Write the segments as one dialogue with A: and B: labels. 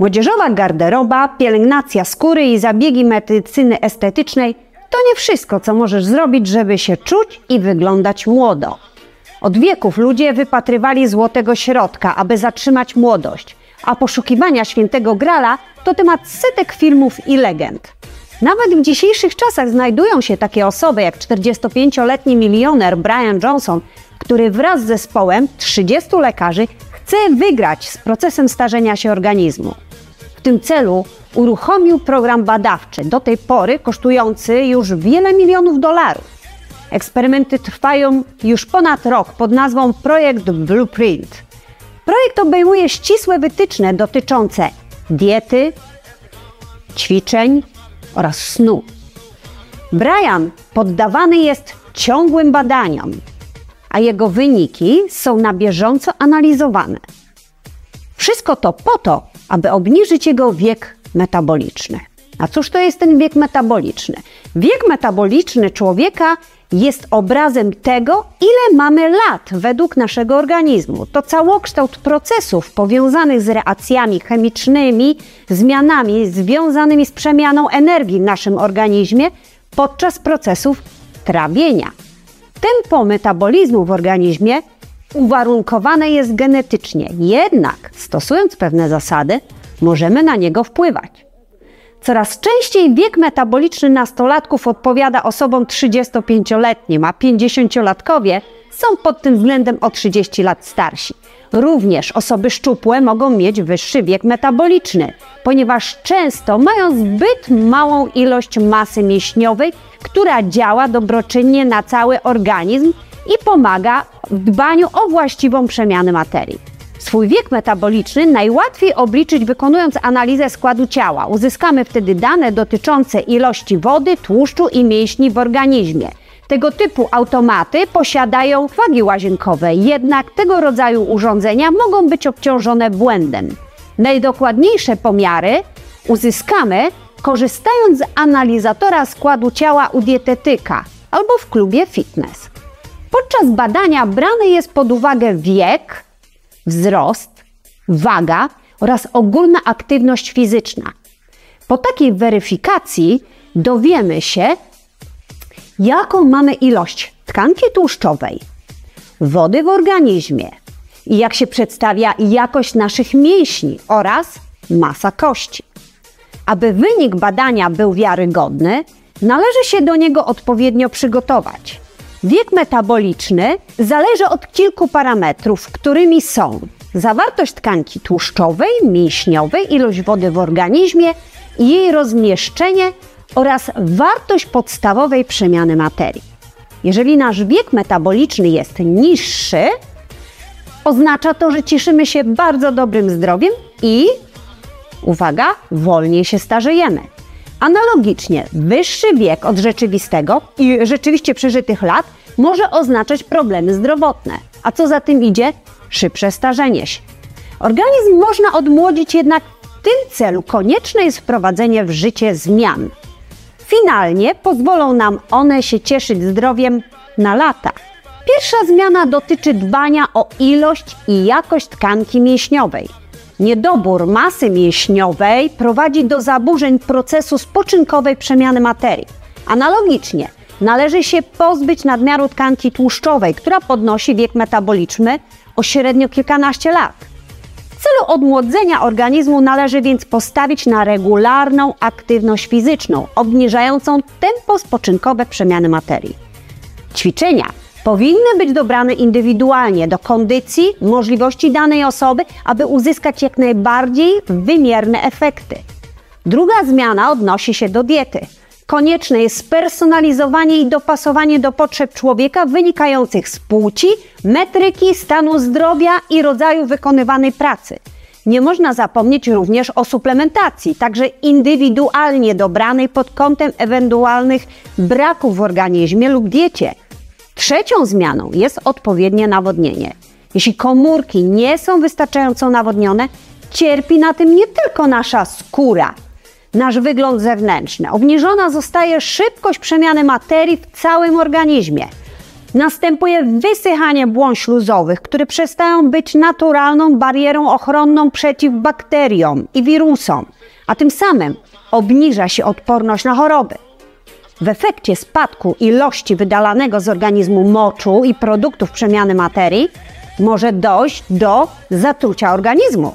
A: Młodzieżowa garderoba, pielęgnacja skóry i zabiegi medycyny estetycznej to nie wszystko, co możesz zrobić, żeby się czuć i wyglądać młodo. Od wieków ludzie wypatrywali złotego środka, aby zatrzymać młodość, a poszukiwania świętego grala to temat setek filmów i legend. Nawet w dzisiejszych czasach znajdują się takie osoby jak 45-letni milioner Brian Johnson, który wraz z zespołem 30 lekarzy chce wygrać z procesem starzenia się organizmu. W tym celu uruchomił program badawczy, do tej pory kosztujący już wiele milionów dolarów. Eksperymenty trwają już ponad rok pod nazwą Projekt Blueprint. Projekt obejmuje ścisłe wytyczne dotyczące diety, ćwiczeń oraz snu. Brian poddawany jest ciągłym badaniom, a jego wyniki są na bieżąco analizowane. Wszystko to po to, aby obniżyć jego wiek metaboliczny. A cóż to jest ten wiek metaboliczny? Wiek metaboliczny człowieka jest obrazem tego, ile mamy lat według naszego organizmu. To całokształt procesów powiązanych z reakcjami chemicznymi, zmianami związanymi z przemianą energii w naszym organizmie podczas procesów trawienia. Tempo metabolizmu w organizmie uwarunkowane jest genetycznie, jednak stosując pewne zasady, możemy na niego wpływać. Coraz częściej wiek metaboliczny nastolatków odpowiada osobom 35-letnim, a 50-latkowie są pod tym względem o 30 lat starsi. Również osoby szczupłe mogą mieć wyższy wiek metaboliczny, ponieważ często mają zbyt małą ilość masy mięśniowej, która działa dobroczynnie na cały organizm i pomaga w dbaniu o właściwą przemianę materii. Swój wiek metaboliczny najłatwiej obliczyć wykonując analizę składu ciała. Uzyskamy wtedy dane dotyczące ilości wody, tłuszczu i mięśni w organizmie. Tego typu automaty posiadają wagi łazienkowe, jednak tego rodzaju urządzenia mogą być obciążone błędem. Najdokładniejsze pomiary uzyskamy korzystając z analizatora składu ciała u dietetyka albo w klubie fitness. Podczas badania brany jest pod uwagę wiek, wzrost, waga oraz ogólna aktywność fizyczna. Po takiej weryfikacji dowiemy się, jaką mamy ilość tkanki tłuszczowej, wody w organizmie i jak się przedstawia jakość naszych mięśni oraz masa kości. Aby wynik badania był wiarygodny, należy się do niego odpowiednio przygotować. Wiek metaboliczny zależy od kilku parametrów, którymi są zawartość tkanki tłuszczowej, mięśniowej, ilość wody w organizmie i jej rozmieszczenie oraz wartość podstawowej przemiany materii. Jeżeli nasz wiek metaboliczny jest niższy, oznacza to, że cieszymy się bardzo dobrym zdrowiem i, uwaga, wolniej się starzejemy. Analogicznie, wyższy wiek od rzeczywistego i rzeczywiście przeżytych lat może oznaczać problemy zdrowotne. A co za tym idzie? Szybsze starzenie się. Organizm można odmłodzić, jednak w tym celu konieczne jest wprowadzenie w życie zmian. Finalnie pozwolą nam one się cieszyć zdrowiem na lata. Pierwsza zmiana dotyczy dbania o ilość i jakość tkanki mięśniowej. Niedobór masy mięśniowej prowadzi do zaburzeń procesu spoczynkowej przemiany materii. Analogicznie należy się pozbyć nadmiaru tkanki tłuszczowej, która podnosi wiek metaboliczny o średnio kilkanaście lat. W celu odmłodzenia organizmu należy więc postawić na regularną aktywność fizyczną, obniżającą tempo spoczynkowe przemiany materii. Ćwiczenia powinny być dobrane indywidualnie do kondycji, możliwości danej osoby, aby uzyskać jak najbardziej wymierne efekty. Druga zmiana odnosi się do diety. Konieczne jest spersonalizowanie i dopasowanie do potrzeb człowieka wynikających z płci, metryki, stanu zdrowia i rodzaju wykonywanej pracy. Nie można zapomnieć również o suplementacji, także indywidualnie dobranej pod kątem ewentualnych braków w organizmie lub diecie. Trzecią zmianą jest odpowiednie nawodnienie. Jeśli komórki nie są wystarczająco nawodnione, cierpi na tym nie tylko nasza skóra, nasz wygląd zewnętrzny. Obniżona zostaje szybkość przemiany materii w całym organizmie. Następuje wysychanie błon śluzowych, które przestają być naturalną barierą ochronną przeciw bakteriom i wirusom, a tym samym obniża się odporność na choroby. W efekcie spadku ilości wydalanego z organizmu moczu i produktów przemiany materii może dojść do zatrucia organizmu.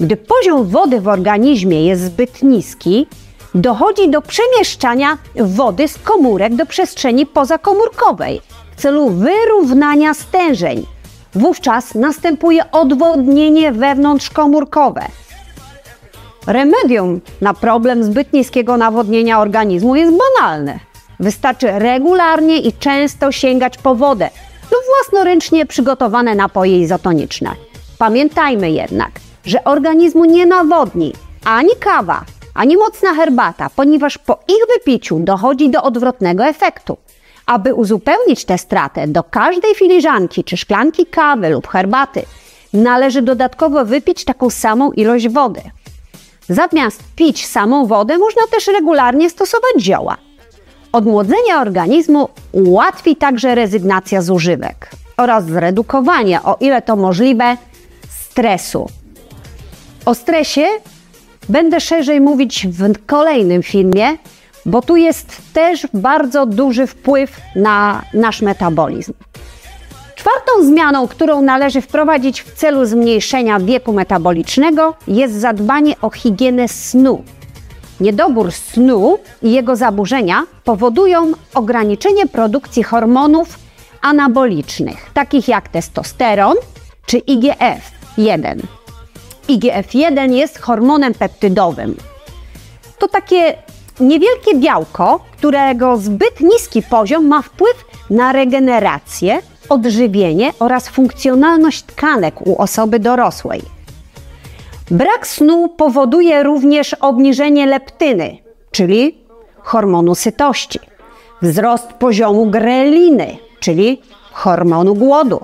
A: Gdy poziom wody w organizmie jest zbyt niski, dochodzi do przemieszczania wody z komórek do przestrzeni pozakomórkowej w celu wyrównania stężeń. Wówczas następuje odwodnienie wewnątrzkomórkowe. Remedium na problem zbyt niskiego nawodnienia organizmu jest banalne. Wystarczy regularnie i często sięgać po wodę lub własnoręcznie przygotowane napoje izotoniczne. Pamiętajmy jednak, że organizmu nie nawodni ani kawa, ani mocna herbata, ponieważ po ich wypiciu dochodzi do odwrotnego efektu. Aby uzupełnić tę stratę, do każdej filiżanki czy szklanki kawy lub herbaty należy dodatkowo wypić taką samą ilość wody. Zamiast pić samą wodę, można też regularnie stosować zioła. Odmłodzenie organizmu ułatwi także rezygnacja z używek oraz zredukowanie, o ile to możliwe, stresu. O stresie będę szerzej mówić w kolejnym filmie, bo tu jest też bardzo duży wpływ na nasz metabolizm. Czwartą zmianą, którą należy wprowadzić w celu zmniejszenia wieku metabolicznego, jest zadbanie o higienę snu. Niedobór snu i jego zaburzenia powodują ograniczenie produkcji hormonów anabolicznych, takich jak testosteron czy IGF-1. IGF-1 jest hormonem peptydowym. To takie niewielkie białko, którego zbyt niski poziom ma wpływ na regenerację, odżywienie oraz funkcjonalność tkanek u osoby dorosłej. Brak snu powoduje również obniżenie leptyny, czyli hormonu sytości, wzrost poziomu greliny, czyli hormonu głodu,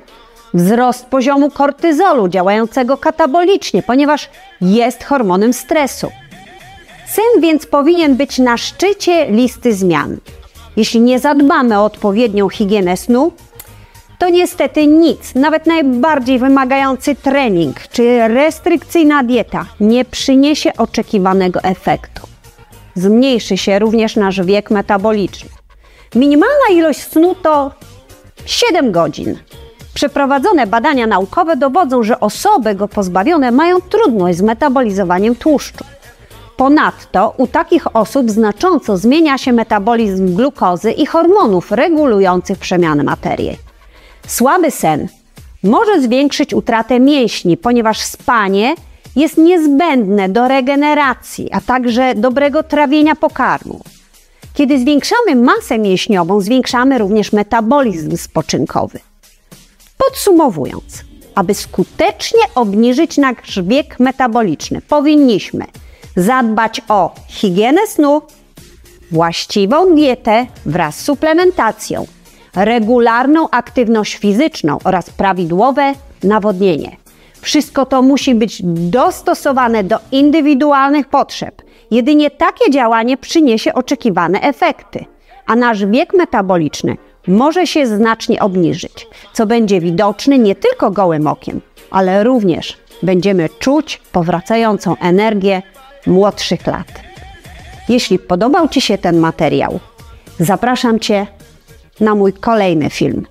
A: wzrost poziomu kortyzolu działającego katabolicznie, ponieważ jest hormonem stresu. Sen więc powinien być na szczycie listy zmian. Jeśli nie zadbamy o odpowiednią higienę snu, to niestety nic, nawet najbardziej wymagający trening czy restrykcyjna dieta nie przyniesie oczekiwanego efektu. Zmniejszy się również nasz wiek metaboliczny. Minimalna ilość snu to 7 godzin. Przeprowadzone badania naukowe dowodzą, że osoby go pozbawione mają trudność z metabolizowaniem tłuszczu. Ponadto u takich osób znacząco zmienia się metabolizm glukozy i hormonów regulujących przemianę materii. Słaby sen może zwiększyć utratę mięśni, ponieważ spanie jest niezbędne do regeneracji, a także dobrego trawienia pokarmu. Kiedy zwiększamy masę mięśniową, zwiększamy również metabolizm spoczynkowy. Podsumowując, aby skutecznie obniżyć nasz wiek metaboliczny, powinniśmy zadbać o higienę snu, właściwą dietę wraz z suplementacją, regularną aktywność fizyczną oraz prawidłowe nawodnienie. Wszystko to musi być dostosowane do indywidualnych potrzeb. Jedynie takie działanie przyniesie oczekiwane efekty, a nasz wiek metaboliczny może się znacznie obniżyć, co będzie widoczne nie tylko gołym okiem, ale również będziemy czuć powracającą energię młodszych lat. Jeśli podobał Ci się ten materiał, zapraszam Cię na mój kolejny film.